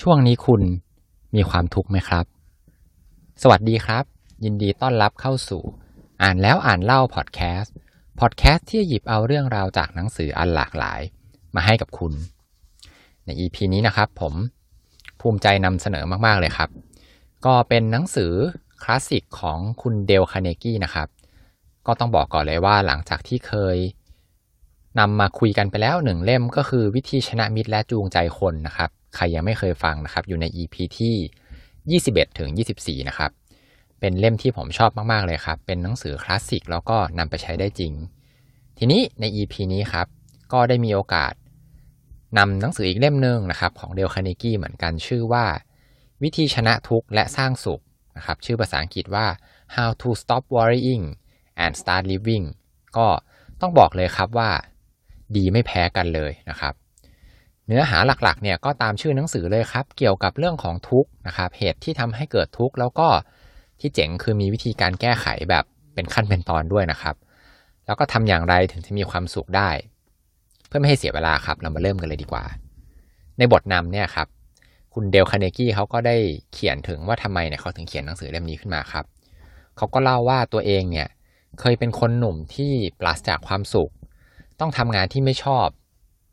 ช่วงนี้คุณมีความทุกข์ไหมครับ สวัสดีครับ ยินดีต้อนรับเข้าสู่ อ่านแล้วอ่านเล่าพอดแคสต์พอดแคสต์ที่หยิบเอาเรื่องราวจากหนังสืออันหลากหลาย มาให้กับคุณ ใน EP นี้นะครับ ผมภูมิใจนำเสนอมาก ๆ เลยครับ ก็เป็นหนังสือคลาสสิกของคุณเดลคาเนกี้นะครับ ก็ต้องบอกก่อนเลยว่าหลังจากที่เคยนำมาคุยกันไปแล้วหนึ่งเล่มก็คือวิธีชนะมิตรและจูงใจคนนะครับ ใครยังไม่เคยฟังนะครับ อยู่ใน EP ที่ 21ถึง24 นะครับ เป็นเล่มที่ผมชอบมาก ๆ เลยครับ เป็นหนังสือคลาสสิกแล้วก็นำไปใช้ได้จริง ทีนี้ใน EP นี้ครับ ก็ได้มีโอกาสนำหนังสืออีกเล่มหนึ่งนะครับ ของเดลคาเนกี้เหมือนกันชื่อว่า วิธีชนะทุกข์และสร้างสุขนะครับ ชื่อภาษาอังกฤษว่า how to stop worrying and start living ก็ต้องบอกเลยครับว่า ดีไม่แพ้กันเลยนะครับ เนื้อหาหลักๆเนี่ยก็ตามชื่อหนังสือเลยครับ เกี่ยวกับเรื่องของทุกข์นะครับ เหตุที่ทำให้เกิดทุกข์แล้วก็ที่เจ๋งคือมีวิธีการแก้ไขแบบเป็นขั้นเป็นตอนด้วยนะครับ แล้วก็ทำอย่างไรถึงจะมีความสุขได้ เพื่อไม่ให้เสียเวลาครับ เรามาเริ่มกันเลยดีกว่า ในบทนำเนี่ยครับ คุณเดลคาเนกี้เขาก็ได้เขียนถึงว่าทำไมเนี่ยเขาถึงเขียนหนังสือเล่มนี้ขึ้นมาครับเขาก็เล่าว่าตัวเองเนี่ยเคยเป็นคนหนุ่มที่ปราศจากความสุข ต้องทำงานที่ไม่ชอบ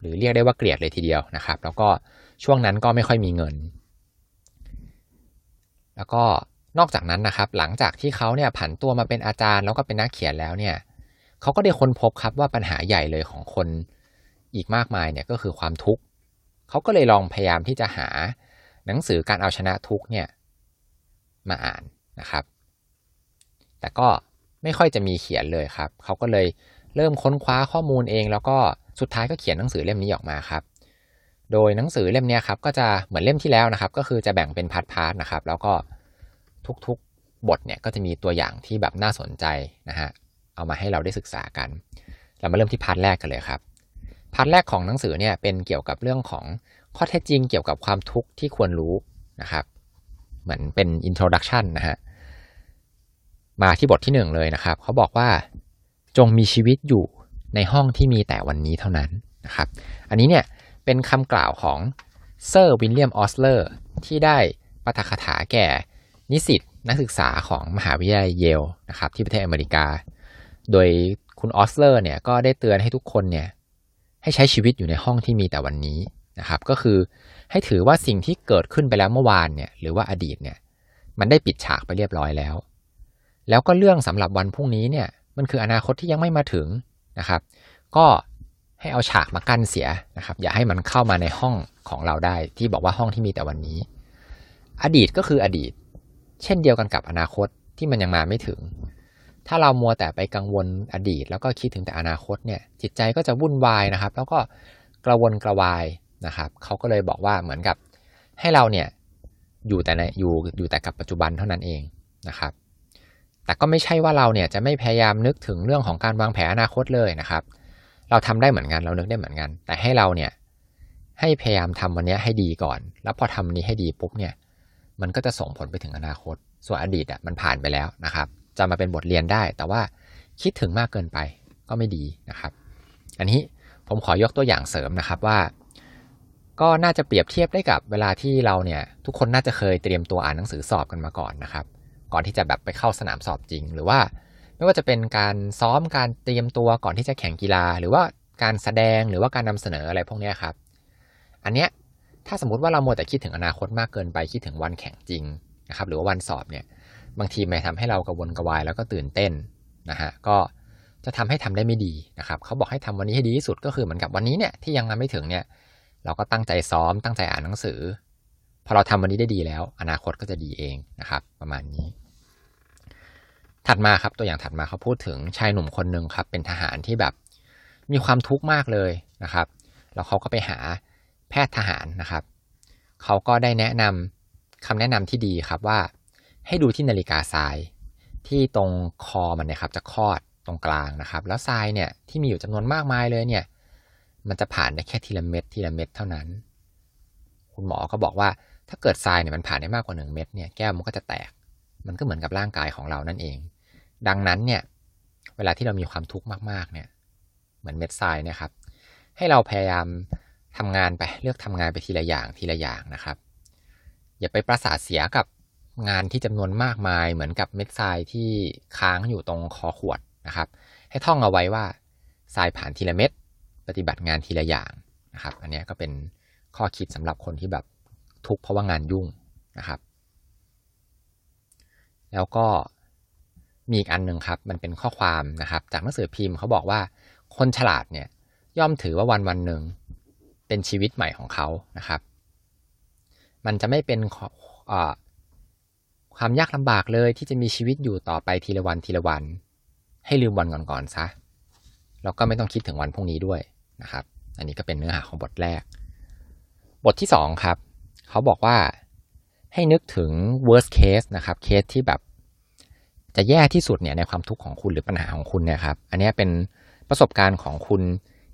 หรือเรียกได้ว่าเกลียดเลยทีเดียวนะครับ แล้วก็ช่วงนั้นก็ไม่ค่อยมีเงิน แล้วก็นอกจากนั้นนะครับ หลังจากที่เขาเนี่ยผันตัวมาเป็นอาจารย์แล้วก็เป็นนักเขียนแล้วเนี่ยเขาก็ได้ค้นพบครับว่าปัญหาใหญ่เลยของคนอีกมากมายเนี่ยก็คือความทุกข์เขาก็เลยลองพยายามที่จะหาหนังสือการเอาชนะทุกข์เนี่ยมาอ่านนะครับ แต่ก็ไม่ค่อยจะมีเขียนเลยครับ เขาก็เลยเริ่มค้นคว้าข้อมูลเองแล้วก็ สุดท้ายก็เขียนหนังสือเล่มนี้ออกมาครับ โดยหนังสือเล่มนี้ครับก็จะเหมือนเล่มที่แล้วนะครับ ก็คือจะแบ่งเป็น part ๆนะครับ แล้วก็ทุกๆบทเนี่ยก็จะมีตัวอย่างที่แบบน่าสนใจนะฮะเอามาให้เราได้ศึกษากัน เรามาเริ่มที่ part แรกกันเลยครับ part แรกของหนังสือเนี่ยเป็นเกี่ยวกับเรื่องของข้อเท็จจริงเกี่ยวกับความทุกข์ที่ควรรู้นะครับ เหมือนเป็น introduction นะฮะมาที่บทที่หนึ่งเลยนะครับ เขาบอกว่า จงมีชีวิตอยู่ ในห้องที่มีแต่วันนี้เท่านั้นนะครับ อันนี้เนี่ยเป็นคำกล่าวของเซอร์วิลเลียมออสเลอร์ที่ได้ปาฐกถาแก่นิสิตนักศึกษาของมหาวิทยาลัยเยลนะครับที่ประเทศอเมริกา โดยคุณออสเลอร์เนี่ยก็ได้เตือนให้ทุกคนเนี่ยให้ใช้ชีวิตอยู่ในห้องที่มีแต่วันนี้นะครับ ก็คือให้ถือว่าสิ่งที่เกิดขึ้นไปแล้วเมื่อวานเนี่ยหรือว่าอดีตเนี่ยมันได้ปิดฉากไปเรียบร้อยแล้ว แล้วก็เรื่องสำหรับวันพรุ่งนี้เนี่ยมันคืออนาคตที่ยังไม่มาถึง นะครับ ก็ให้เอาฉากมากั้นเสียนะครับ อย่าให้มันเข้ามาในห้องของเราได้ ที่บอกว่าห้องที่มีแต่วันนี้ อดีตก็คืออดีต เช่นเดียวกันกับอนาคตที่มันยังมาไม่ถึง ถ้าเรามัวแต่ไปกังวลอดีต แล้วก็คิดถึงแต่อนาคตเนี่ยจิตใจก็จะวุ่นวายนะครับ แล้วก็กระวนกระวายนะครับเขาก็เลยบอกว่าเหมือนกับให้เราเนี่ยอยู่แต่ในอยู่อยู่แต่กับปัจจุบันเท่านั้นเองนะครับ แต่ก็ไม่ใช่ว่าเราเนี่ยจะไม่พยายามนึกถึงเรื่องของการวางแผนอนาคตเลยนะครับ เราทำได้เหมือนกันเรานึกได้เหมือนกัน แต่ให้เราเนี่ยให้พยายามทำวันนี้ให้ดีก่อน แล้วพอทำนี้ให้ดีปุ๊บเนี่ย มันก็จะส่งผลไปถึงอนาคต ส่วนอดีตอะมันผ่านไปแล้วนะครับ จะมาเป็นบทเรียนได้ แต่ว่าคิดถึงมากเกินไปก็ไม่ดีนะครับ อันนี้ผมขอยกตัวอย่างเสริมนะครับว่า ก็น่าจะเปรียบเทียบได้กับเวลาที่เราเนี่ยทุกคนน่าจะเคยเตรียมตัวอ่านหนังสือสอบกันมาก่อนนะครับ ก่อนที่จะแบบไปเข้าสนามสอบจริง หรือว่าไม่ว่าจะเป็นการซ้อมการเตรียมตัวก่อนที่จะแข่งกีฬา หรือว่าการแสดงหรือว่าการนำเสนออะไรพวกนี้ครับ อันเนี้ยถ้าสมมติว่าเราโมแต่คิดถึงอนาคตมากเกินไปคิดถึงวันแข่งจริงนะครับ หรือว่าวันสอบเนี่ยบางทีมันทำให้เรากระวนกระวายแล้วก็ตื่นเต้นนะฮะก็จะทำให้ทำได้ไม่ดีนะครับเขาบอกให้ทำวันนี้ให้ดีที่สุดก็คือเหมือนกับวันนี้เนี่ยที่ยังมาไม่ถึงเนี่ยเราก็ตั้งใจซ้อมตั้งใจอ่านหนังสือ พอเราทำวันนี้ได้ดีแล้ว อนาคตก็จะดีเองนะครับ ประมาณนี้ ถัดมาครับตัวอย่างถัดมาเขาพูดถึงชายหนุ่มคนหนึ่งครับ เป็นทหารที่แบบมีความทุกข์มากเลยนะครับ แล้วเขาก็ไปหาแพทย์ทหารนะครับ เขาก็ได้แนะนำคำแนะนำที่ดีครับว่า ให้ดูที่นาฬิกาทราย ที่ตรงคอมันนี่ยครับจะคลอดตรงกลางนะครับ แล้วทรายเนี่ยที่มีอยู่จำนวนมากมายเลยเนี่ย มันจะผ่านได้แค่ทีละเม็ดทีละเม็ดเท่านั้น คุณหมอก็บอกว่าถ้าเกิดทรายเนี่ยมันผ่านได้มากกว่าหนึ่งเม็ดเนี่ยแก้วมันก็จะแตก มันก็เหมือนกับร่างกายของเรานั่นเอง ดังนั้นเนี่ยเวลาที่เรามีความทุกข์มากๆเนี่ยเหมือนเม็ดทรายนะครับ ให้เราพยายามทำงานไปเลือกทำงานไปทีละอย่างทีละอย่างนะครับ อย่าไปประสาทเสียกับงานที่จำนวนมากมายเหมือนกับเม็ดทรายที่ค้างอยู่ตรงคอขวดนะครับ ให้ท่องเอาไว้ว่าทรายผ่านทีละเม็ดปฏิบัติงานทีละอย่างนะครับ อันนี้ก็เป็นข้อคิดสำหรับคนที่แบบทุกข์เพราะว่างานยุ่งนะครับ แล้วก็ มีอีกอันหนึ่งครับ มันเป็นข้อความนะครับ จากหนังสือพิมพ์เขาบอกว่า คนฉลาดเนี่ยย่อมถือว่าวันวันหนึ่งเป็นชีวิตใหม่ของเขานะครับ มันจะไม่เป็นความยากลำบากเลยที่จะมีชีวิตอยู่ต่อไปทีละวันทีละวัน ให้ลืมวันก่อนๆซะแล้วก็ไม่ต้องคิดถึงวันพรุ่งนี้ด้วยนะครับ อันนี้ก็เป็นเนื้อหาของบทแรก บทที่สองครับ เขาบอกว่าให้นึกถึง worst case นะครับ เคสที่แบบ จะแย่ที่สุดเนี่ยในความทุกข์ของคุณหรือปัญหาของคุณเนี่ยครับ อันนี้เป็นประสบการณ์ของคุณ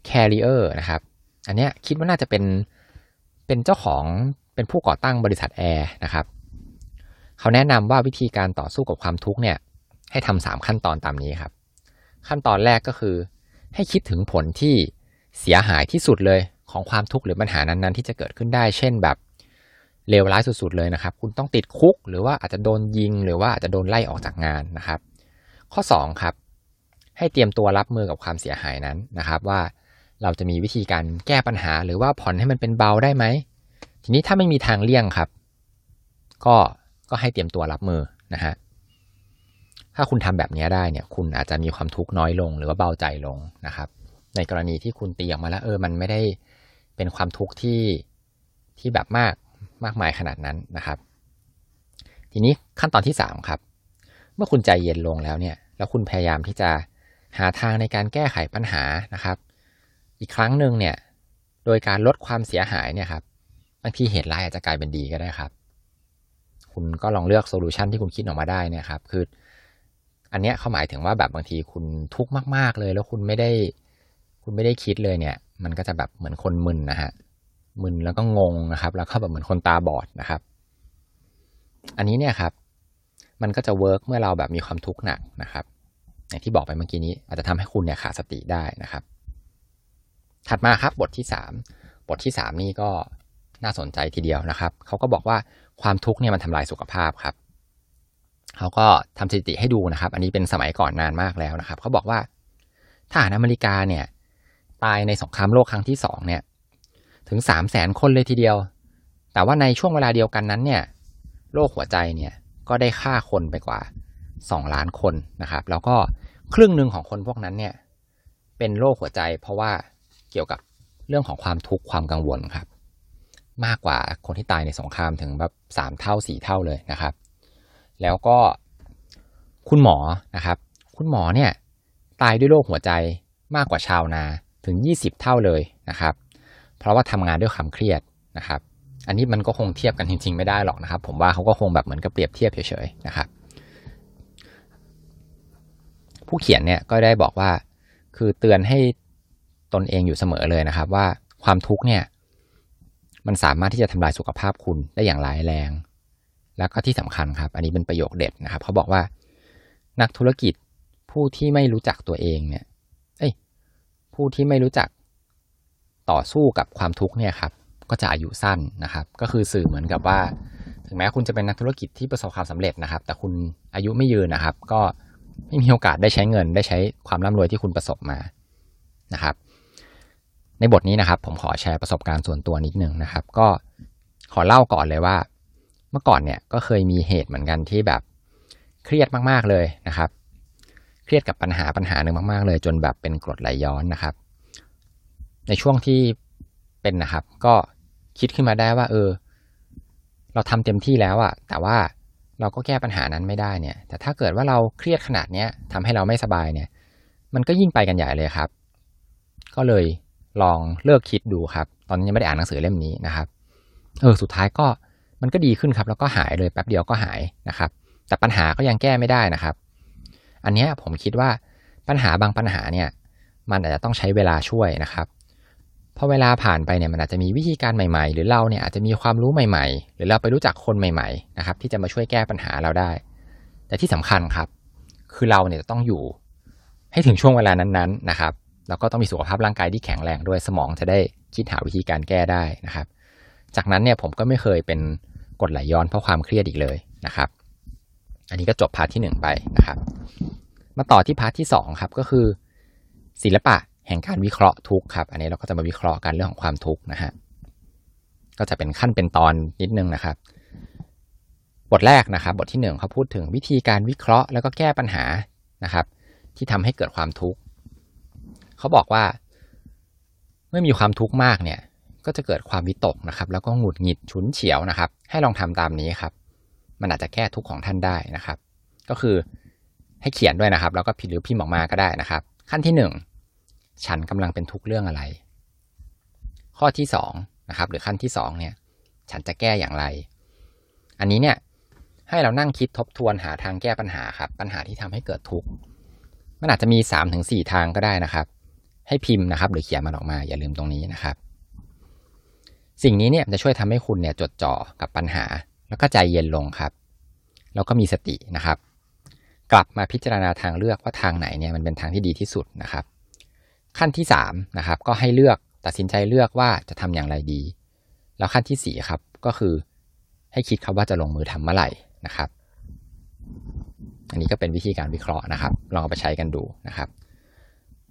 แคริเออร์นะครับ อันนี้คิดว่าน่าจะเป็นเป็นเจ้าของเป็นผู้ก่อตั้งบริษัทแอร์นะครับ เขาแนะนำว่าวิธีการต่อสู้กับความทุกข์เนี่ยให้ทำสามขั้นตอนตามนี้ครับ ขั้นตอนแรกก็คือ ให้คิดถึงผลที่เสียหายที่สุดเลยของความทุกข์หรือปัญหานั้นๆ ที่จะเกิดขึ้นได้ เช่นแบบ เลวร้ายสุดๆเลยนะครับ คุณต้องติดคุกหรือว่าอาจจะโดนยิง หรือว่าอาจจะโดนไล่ออกจากงานนะครับ ข้อ2ครับให้เตรียมตัวรับมือกับความเสียหายนั้นนะครับ ว่าเราจะมีวิธีการแก้ปัญหา หรือว่าผ่อนให้มันเป็นเบาได้ไหม ทีนี้ถ้าไม่มีทางเลี่ยงครับ ก็ก็ให้เตรียมตัวรับมือนะฮะถ้าคุณทำแบบนี้ได้เนี่ย คุณอาจจะมีความทุกข์น้อยลง หรือว่าเบาใจลงนะครับ ในกรณีที่คุณตีออกมาแล้วเออมันไม่ได้เป็นความทุกข์ที่ที่แบบมาก มากมายขนาดนั้นนะครับ ทีนี้ขั้นตอนที่3ครับ เมื่อคุณใจเย็นลงแล้วเนี่ย แล้วคุณพยายามที่จะหาทางในการแก้ไขปัญหานะครับ อีกครั้งหนึ่งเนี่ย โดยการลดความเสียหายเนี่ยครับ บางทีเหตุร้ายอาจจะกลายเป็นดีก็ได้ครับ คุณก็ลองเลือก solution ที่คุณคิดออกมาได้เนี่ยครับ คือ อันเนี้ยเขาหมายถึงว่าแบบบางทีคุณทุกข์มาก ๆเลย แล้วคุณไม่ได้ คุณไม่ได้คิดเลยเนี่ย มันก็จะแบบเหมือนคนมึนนะฮะ มึนแล้วก็งงนะครับ แล้วก็แบบเหมือนคนตาบอดนะครับ อันนี้เนี่ยครับ มันก็จะ work เมื่อเราแบบมีความทุกข์หนักนะครับ อย่างที่บอกไปเมื่อกี้นี้ อาจจะทำให้คุณเนี่ยขาดสติได้นะครับ ถัดมาครับบทที่สามบทที่สามนี่ก็น่าสนใจทีเดียวนะครับ เขาก็บอกว่าความทุกข์เนี่ยมันทำลายสุขภาพครับ เขาก็ทำสถิติให้ดูนะครับ อันนี้เป็นสมัยก่อนนานมากแล้วนะครับ เขาบอกว่าทหารอเมริกาเนี่ย ตายในสงครามโลกครั้งที่สองเนี่ย ถึงสามแสนคนเลยทีเดียว แต่ว่าในช่วงเวลาเดียวกันนั้นเนี่ยโรคหัวใจเนี่ยก็ได้ฆ่าคนไปกว่าสองล้านคนนะครับ แล้วก็ครึ่งหนึ่งของคนพวกนั้นเนี่ยเป็นโรคหัวใจ เพราะว่าเกี่ยวกับเรื่องของความทุกข์ความกังวลครับ มากกว่าคนที่ตายในสงครามถึงแบบสามเท่าสี่เท่าเลยนะครับ แล้วก็คุณหมอนะครับ คุณหมอเนี่ยตายด้วยโรคหัวใจมากกว่าชาวนาถึงยี่สิบเท่าเลยนะครับ เพราะว่าทำงานด้วยความเครียดนะครับ อันนี้มันก็คงเทียบกันจริง ๆ ไม่ได้หรอกนะครับ ผมว่าเขาก็คงแบบเหมือนกับเปรียบเทียบเฉยๆนะครับ ผู้เขียนเนี่ยก็ได้บอกว่าคือเตือนให้ตนเองอยู่เสมอเลยนะครับ ว่าความทุกข์เนี่ย มันสามารถที่จะทำลายสุขภาพคุณได้อย่างร้ายแรง แล้วก็ที่สำคัญครับ อันนี้เป็นประโยคเด็ดนะครับเขาบอกว่า นักธุรกิจผู้ที่ไม่รู้จักตัวเองเนี่ย เอ้ย ผู้ที่ไม่รู้จัก ต่อสู้กับความทุกข์เนี่ยครับก็จะอายุสั้นนะครับ ก็คือสื่อเหมือนกับว่า ถึงแม้คุณจะเป็นนักธุรกิจที่ประสบความสำเร็จนะครับ แต่คุณอายุไม่ยืนนะครับ ก็ไม่มีโอกาสได้ใช้เงิน ได้ใช้ความร่ำรวยที่คุณประสบมานะครับ ในบทนี้นะครับ ผมขอแชร์ประสบการณ์ส่วนตัวนิดนึงนะครับ ก็ขอเล่าก่อนเลยว่า เมื่อก่อนเนี่ยก็เคยมีเหตุเหมือนกันที่แบบเครียดมากๆเลยนะครับ เครียดกับปัญหาปัญหาหนึ่งมากๆเลย จนแบบเป็นกรดไหลย้อนนะครับ ในช่วงที่เป็นนะครับ ก็คิดขึ้นมาได้ว่า เออ เราทำเต็มที่แล้วอะแต่ว่าเราก็แก้ปัญหานั้นไม่ได้เนี่ย แต่ถ้าเกิดว่าเราเครียดขนาดเนี้ยทำให้เราไม่สบายเนี่ย มันก็ยิ่งไปกันใหญ่เลยครับ ก็เลยลองเลิกคิดดูครับ ตอนนี้ยังไม่ได้อ่านหนังสือเล่มนี้นะครับ เออ สุดท้ายก็มันก็ดีขึ้นครับ แล้วก็หายเลยแป๊บเดียวก็หายนะครับ แต่ปัญหาก็ยังแก้ไม่ได้นะครับ อันนี้ผมคิดว่าปัญหาบางปัญหาเนี่ย มันอาจจะต้องใช้เวลาช่วยนะครับ พอเวลาผ่านไปเนี่ยมันอาจจะมีวิธีการใหม่ๆ หรือเราเนี่ยอาจจะมีความรู้ใหม่ๆ หรือเราไปรู้จักคนใหม่ๆนะครับที่จะมาช่วยแก้ปัญหาเราได้ แต่ที่สำคัญครับ คือเราเนี่ยต้องอยู่ ให้ถึงช่วงเวลานั้นๆนะครับแล้วก็ต้องมีสุขภาพร่างกายที่แข็งแรงด้วยสมองจะได้คิดหาวิธีการแก้ได้นะครับ จากนั้นเนี่ยผมก็ไม่เคยเป็นกดไหลย้อนเพราะความเครียดอีกเลยนะครับ อันนี้ก็จบ part ที่หนึ่งไปนะครับ มาต่อที่ part ที่สองครับก็คือ ศิลปะ แห่งการวิเคราะห์ทุกข์ครับ อันนี้เราก็จะมาวิเคราะห์กันเรื่องของความทุกข์นะฮะก็จะเป็นขั้นเป็นตอนนิดนึงนะครับ บทแรกนะครับ บทที่หนึ่งเขาพูดถึงวิธีการวิเคราะห์แล้วก็แก้ปัญหานะครับ ที่ทำให้เกิดความทุกข์เขาบอกว่า เมื่อมีความทุกข์มากเนี่ย ก็จะเกิดความวิตกนะครับ แล้วก็หงุดหงิดฉุนเฉียวนะครับ ให้ลองทำตามนี้ครับ มันอาจจะแก้ทุกข์ของท่านได้นะครับ ก็คือให้เขียนด้วยนะครับ แล้วก็พิมพ์หรือพิมพ์ออกมาก็ได้นะครับ ขั้นที่หนึ่ง ฉันกำลังเป็นทุกข์เรื่องอะไร ข้อที่สองนะครับหรือขั้นที่สองเนี่ยฉันจะแก้อย่างไร อันนี้เนี่ยให้เรานั่งคิดทบทวนหาทางแก้ปัญหาครับ ปัญหาที่ทำให้เกิดทุกข์มันอาจจะมีสามถึงสี่ทางก็ได้นะครับ ให้พิมพ์นะครับ หรือเขียนมันออกมาอย่าลืมตรงนี้นะครับ สิ่งนี้เนี่ยจะช่วยทำให้คุณเนี่ยจดจ่อกับปัญหา แล้วก็ใจเย็นลงครับ แล้วก็มีสตินะครับ กลับมาพิจารณาทางเลือกว่าทางไหนเนี่ยมันเป็นทางที่ดีที่สุดนะครับ ขั้นที่สามนะครับก็ให้เลือกตัดสินใจเลือกว่าจะทำอย่างไรดี แล้วขั้นที่สี่ครับก็คือให้คิดครับว่าจะลงมือทำเมื่อไหร่นะครับ อันนี้ก็เป็นวิธีการวิเคราะห์นะครับ ลองเอาไปใช้กันดูนะครับ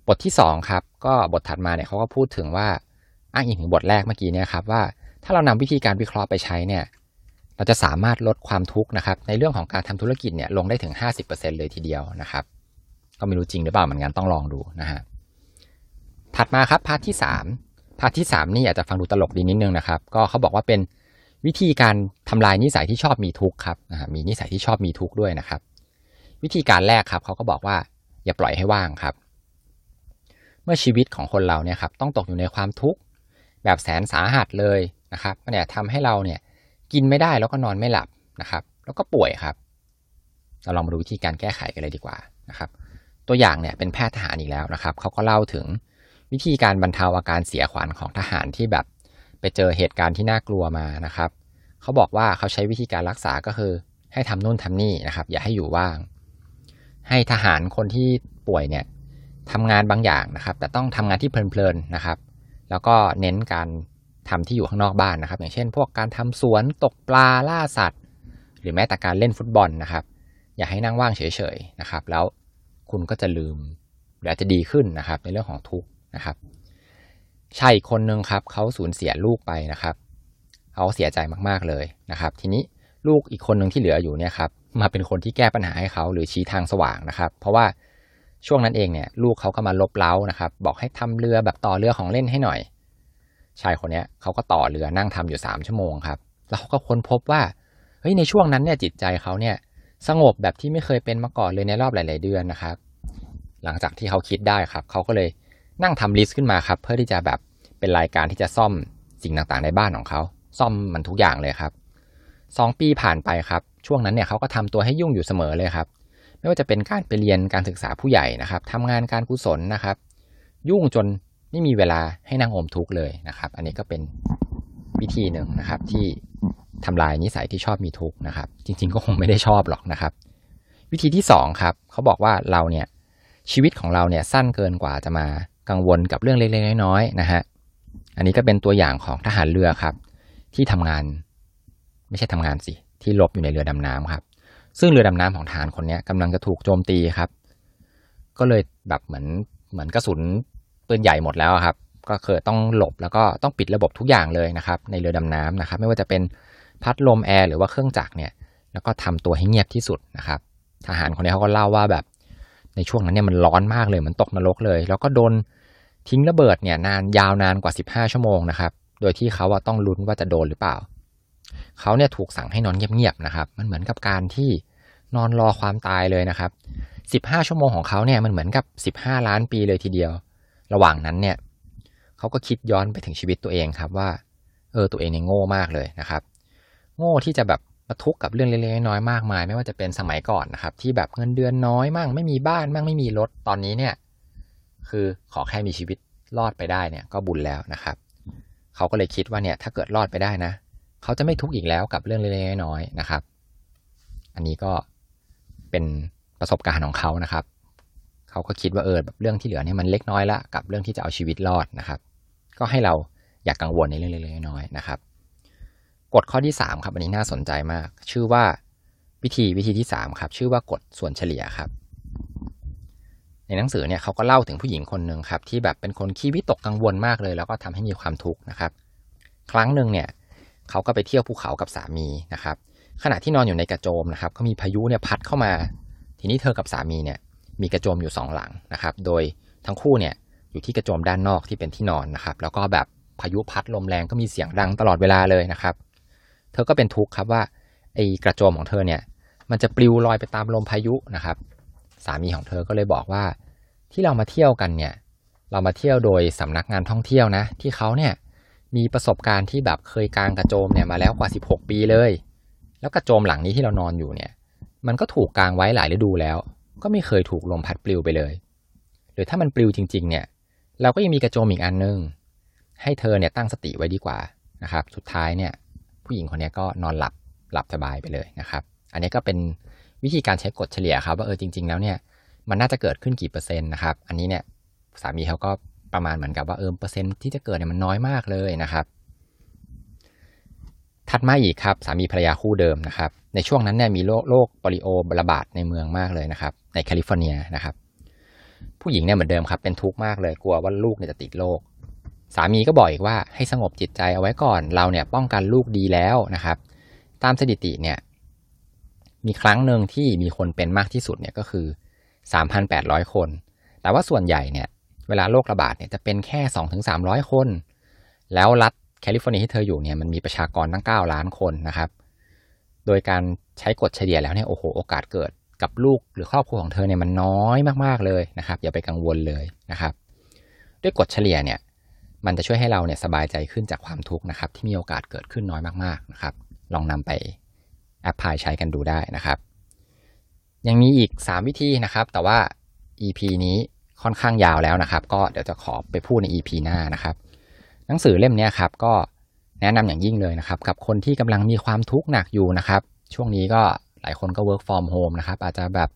บทที่สองครับก็บทถัดมาเนี่ยเขาก็พูดถึงว่าอ้างอิงถึงบทแรกเมื่อกี้เนี่ยครับว่าถ้าเรานำวิธีการวิเคราะห์ไปใช้เนี่ยเราจะสามารถลดความทุกข์นะครับ ในเรื่องของการทำธุรกิจเนี่ยลงได้ถึง 50%เลยทีเดียวนะครับ ก็ไม่รู้จริงหรือเปล่าเหมือนกันต้องลองดูนะฮะ ถัดมาครับ part ที่3 part ที่ 3 นี่อาจจะฟังดูตลกดีนิดนึงนะครับ ก็เขาบอกว่าเป็นวิธีการทำลายนิสัยที่ชอบมีทุกข์ครับมีนิสัยที่ชอบมีทุกข์ด้วยนะครับ วิธีการแรกครับเขาก็บอกว่าอย่าปล่อยให้ว่างครับ เมื่อชีวิตของคนเราเนี่ยครับต้องตกอยู่ในความทุกข์แบบแสนสาหัสเลยนะครับเนี่ยทำให้เราเนี่ยกินไม่ได้แล้วก็นอนไม่หลับนะครับ แล้วก็ป่วยครับ เราลองมาดูวิธีการแก้ไขกันเลยดีกว่านะครับ ตัวอย่างเนี่ยเป็นแพทย์ทหารอีกแล้วนะครับเขาก็เล่าถึง วิธีการบรรเทาอาการเสียขวัญของทหารที่แบบไปเจอเหตุการณ์ที่น่ากลัวมานะครับ เขาบอกว่าเขาใช้วิธีการรักษาก็คือ ให้ทำนู่นทำนี่นะครับ อย่าให้อยู่ว่าง ให้ทหารคนที่ป่วยเนี่ยทำงานบางอย่างนะครับ แต่ต้องทำงานที่เพลินๆนะครับ แล้วก็เน้นการทำที่อยู่ข้างนอกบ้านนะครับ อย่างเช่น พวกการทำสวนตกปลาล่าสัตว์ หรือแม้แต่การเล่นฟุตบอลนะครับ อย่าให้นั่งว่างเฉยๆนะครับ แล้วคุณก็จะลืมหรืออาจจะดีขึ้นนะครับ ในเรื่องของทุกข์ นะครับชายอีกคนนึงครับเขาสูญเสียลูกไปนะครับเขาเสียใจมากๆเลยนะครับ ทีนี้ลูกอีกคนหนึ่งที่เหลืออยู่เนี่ยครับมาเป็นคนที่แก้ปัญหาให้เขาหรือชี้ทางสว่างนะครับ เพราะว่าช่วงนั้นเองเนี่ย ลูกเขาก็มาลบเล้านะครับ บอกให้ทำเรือแบบต่อเรือของเล่นให้หน่อย ชายคนนี้เขาก็ต่อเรือนั่งทำอยู่สามชั่วโมงครับแล้วเขาก็ค้นพบว่าเฮ้ยในช่วงนั้นเนี่ยจิตใจเขาเนี่ยสงบแบบที่ไม่เคยเป็นมาก่อนเลยในรอบหลาย ๆ เดือนนะครับ หลังจากที่เขาคิดได้ครับเขาก็เลย นั่งทำลิสต์ขึ้นมาครับ เพื่อที่จะแบบเป็นรายการที่จะซ่อมสิ่งต่างๆในบ้านของเขา ซ่อมมันทุกอย่างเลยครับสองปีผ่านไปครับ ช่วงนั้นเนี่ยเขาก็ทำตัวให้ยุ่งอยู่เสมอเลยครับ ไม่ว่าจะเป็นการไปเรียนการศึกษาผู้ใหญ่นะครับทำงานการกุศลนะครับ ยุ่งจนไม่มีเวลาให้นั่งอมทุกข์เลยนะครับ อันนี้ก็เป็นวิธีหนึ่งนะครับที่ทำลายนิสัยที่ชอบมีทุกข์นะครับ จริง ๆ ก็คงไม่ได้ชอบหรอกนะครับ วิธีที่สองครับเขาบอกว่าเราเนี่ยชีวิตของเราเนี่ยสั้นเกินกว่าจะมา กังวลกับเรื่องเล็กๆน้อยๆนะฮะอันนี้ก็เป็นตัวอย่างของทหารเรือครับ ที่ทำงาน ไม่ใช่ทำงานสิ ที่ลบอยู่ในเรือดำน้ำครับ ซึ่งเรือดำน้ำของทหารคนนี้กำลังจะถูกโจมตีครับ ก็เลยแบบเหมือนเหมือนกระสุนปืนใหญ่หมดแล้วครับ ก็คือต้องหลบแล้วก็ต้องปิดระบบทุกอย่างเลยนะครับ ในเรือดำน้ำนะครับ ไม่ว่าจะเป็นพัดลมแอร์หรือว่าเครื่องจักรเนี่ย แล้วก็ทำตัวให้เงียบที่สุดนะครับ ทหารคนนี้เขาก็เล่าว่าแบบ ในช่วงนั้นเนี่ยมันร้อนมากเลยมือนตกนรกเลย แล้วก็โดนทิ้งระเบิดเนี่ยนานยาวนานกว่า 15 ชั่วโมงนะครับ โดยที่เขาว่าต้องลุ้นว่าจะโดนหรือเปล่า เขาเนี่ยถูกสั่งให้นอนเงียบๆนะครับ มันเหมือนกับการที่นอนรอความตายเลยนะครับ 15 ชั่วโมงของเขาเนี่ยมันเหมือนกับ 15 ล้านปีเลยทีเดียว ระหว่างนั้นเนี่ยเขาก็คิดย้อนไปถึงชีวิตตัวเองครับว่า เออตัวเองเนี่ยโง่มากเลยนะครับ โง่ที่จะแบบ มาทุกข์กับเรื่องเล็กๆน้อยๆมากมาย ไม่ว่าจะเป็นสมัยก่อนนะครับ ที่แบบเงินเดือนน้อยมั่งไม่มีบ้านมั่งไม่มีรถตอนนี้เนี่ย คือขอแค่มีชีวิตรอดไปได้เนี่ย ก็บุญแล้วนะครับ เขาก็เลยคิดว่าเนี่ย ถ้าเกิดรอดไปได้นะ เขาจะไม่ทุกข์อีกแล้วกับเรื่องเล็กๆน้อยๆนะครับ อันนี้ก็เป็นประสบการณ์ของเขานะครับ เขาก็คิดว่าเออแบบเรื่องที่เหลือเนี่ยมันเล็กน้อยละกับเรื่องที่จะเอาชีวิตรอดนะครับ ก็ให้เราอย่ากกังวลในเรื่องเล็กๆน้อยๆนะครับ กฎข้อที่ 3 ครับ อันนี้น่าสนใจมาก ชื่อว่าวิธีวิธีที่ 3 ครับ ชื่อว่ากฎส่วนเฉลี่ยครับ ในหนังสือเนี่ยเขาก็เล่าถึงผู้หญิงคนหนึ่งครับ ที่แบบเป็นคนขี้วิตกกังวลมากเลย แล้วก็ทำให้มีความทุกข์นะครับ ครั้งหนึ่งเนี่ยเขาก็ไปเที่ยวภูเขากับสามีนะครับ ขณะที่นอนอยู่ในกระโจมนะครับ ก็มีพายุเนี่ยพัดเข้ามา ทีนี้เธอกับสามีเนี่ยมีกระโจมอยู่สองหลังนะครับ โดยทั้งคู่เนี่ยอยู่ที่กระโจมด้านนอกที่เป็นที่นอนนะครับ แล้วก็แบบพายุพัดลมแรงก็มีเสียงดังตลอดเวลาเลยนะครับ เธอก็เป็นทุกข์ครับว่าไอ้กระโจมของเธอเนี่ย มันจะปลิวลอยไปตามลมพายุนะครับ สามีของเธอก็เลยบอกว่า ที่เรามาเที่ยวกันเนี่ย เรามาเที่ยวโดยสำนักงานท่องเที่ยวนะ ที่เขาเนี่ยมีประสบการณ์ที่แบบเคยกางกระโจมเนี่ยมาแล้วกว่า 16 ปีเลย แล้วกระโจมหลังนี้ที่เรานอนอยู่เนี่ย มันก็ถูกกางไว้หลายฤดูแล้ว ก็ไม่เคยถูกลมพัดปลิวไปเลย หรือถ้ามันปลิวจริง ๆ เนี่ย เราก็ยังมีกระโจมอีกอันนึง ให้เธอเนี่ยตั้งสติไว้ดีกว่านะครับ สุดท้ายเนี่ย ผู้หญิงคนนี้ก็นอนหลับหลับสบายไปเลยนะครับ อันนี้ก็เป็นวิธีการใช้กฎเฉลี่ยครับว่าเออจริง ๆ แล้วเนี่ยมันน่าจะเกิดขึ้นกี่เปอร์เซ็นต์นะครับ อันนี้เนี่ยสามีเขาก็ประมาณเหมือนกับว่าเออเปอร์เซ็นต์ที่จะเกิดเนี่ยมันน้อยมากเลยนะครับ ถัดมาอีกครับสามีภรรยาคู่เดิมนะครับ ในช่วงนั้นเนี่ยมีโรคโรคโปลิโอระบาดในเมืองมากเลยนะครับ ในแคลิฟอร์เนียนะครับ ผู้หญิงเนี่ยเหมือนเดิมครับเป็นทุกข์มากเลยกลัวว่าลูกเนี่ยจะติดโรค สามีก็บอกอีกว่าให้สงบจิตใจเอาไว้ก่อนเราเนี่ยป้องกันลูกดีแล้วนะครับ ตามสถิติเนี่ยมีครั้งหนึ่งที่มีคนเป็นมากที่สุดเนี่ยก็คือ 3,800 คน แต่ว่าส่วนใหญ่เนี่ยเวลาโรคระบาดเนี่ยจะเป็นแค่ 2-300 คน แล้วรัฐแคลิฟอร์เนียที่เธออยู่เนี่ยมันมีประชากรตั้ง 9 ล้านคนนะครับ โดยการใช้กฎเฉลี่ยแล้วเนี่ยโอ้โหโอกาสเกิดกับลูกหรือครอบครัวของเธอเนี่ยมันน้อยมากๆเลยนะครับ อย่าไปกังวลเลยนะครับ ด้วยกฎเฉลี่ยเนี่ย มันจะช่วยให้เราเนี่ยสบายใจขึ้นจากความทุกข์นะครับ ที่มีโอกาสเกิดขึ้นน้อยมากๆนะครับ ลองนำไปแอปพลายใช้กันดูได้นะครับ ยังมีอีก 3 วิธีนะครับ แต่ว่า EP นี้ค่อนข้างยาวแล้วนะครับ ก็เดี๋ยวจะขอไปพูดใน EP หน้านะครับ หนังสือเล่มนี้ครับ ก็แนะนำอย่างยิ่งเลยนะครับ กับคนที่กำลังมีความทุกข์หนักอยู่นะครับ ช่วงนี้ก็หลายคนก็ work from home นะครับ อาจจะแบบ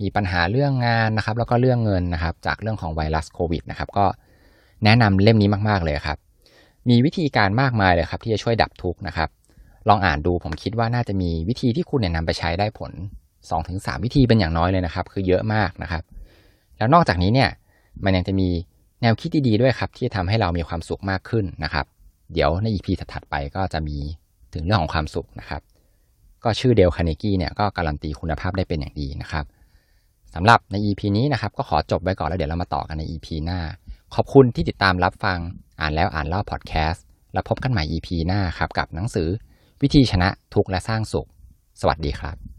มีปัญหาเรื่องงานนะครับ แล้วก็เรื่องเงินนะครับ จากเรื่องของไวรัสโควิดนะครับ ก็ แนะนำเล่มนี้มากๆเลยครับ มีวิธีการมากมายเลยครับ ที่จะช่วยดับทุกข์นะครับ ลองอ่านดูผมคิดว่าน่าจะมีวิธีที่คุณเนี่ยนำไปใช้ได้ผล 2-3 วิธีเป็นอย่างน้อยเลยนะครับ คือเยอะมากนะครับ แล้วนอกจากนี้เนี่ยมันยังจะมีแนวคิดดีๆด้วยครับ ที่จะทำให้เรามีความสุขมากขึ้นนะครับ เดี๋ยวใน EP ถัดๆไปก็จะมีถึงเรื่องของความสุขนะครับ ก็ชื่อเดลคาเนกี้เนี่ยก็การันตีคุณภาพได้เป็นอย่างดีนะครับสำหรับใน EP นี้นะครับก็ขอจบไว้ก่อนแล้วเดี๋ยวเรามาต่อกันใน EP หน้า ขอบคุณที่ติดตามรับฟังอ่านแล้วอ่านเล่าพอดแคสต์แล้วพบกันใหม่ EP หน้าครับกับหนังสือ วิธีชนะทุกและสร้างสุข สวัสดีครับ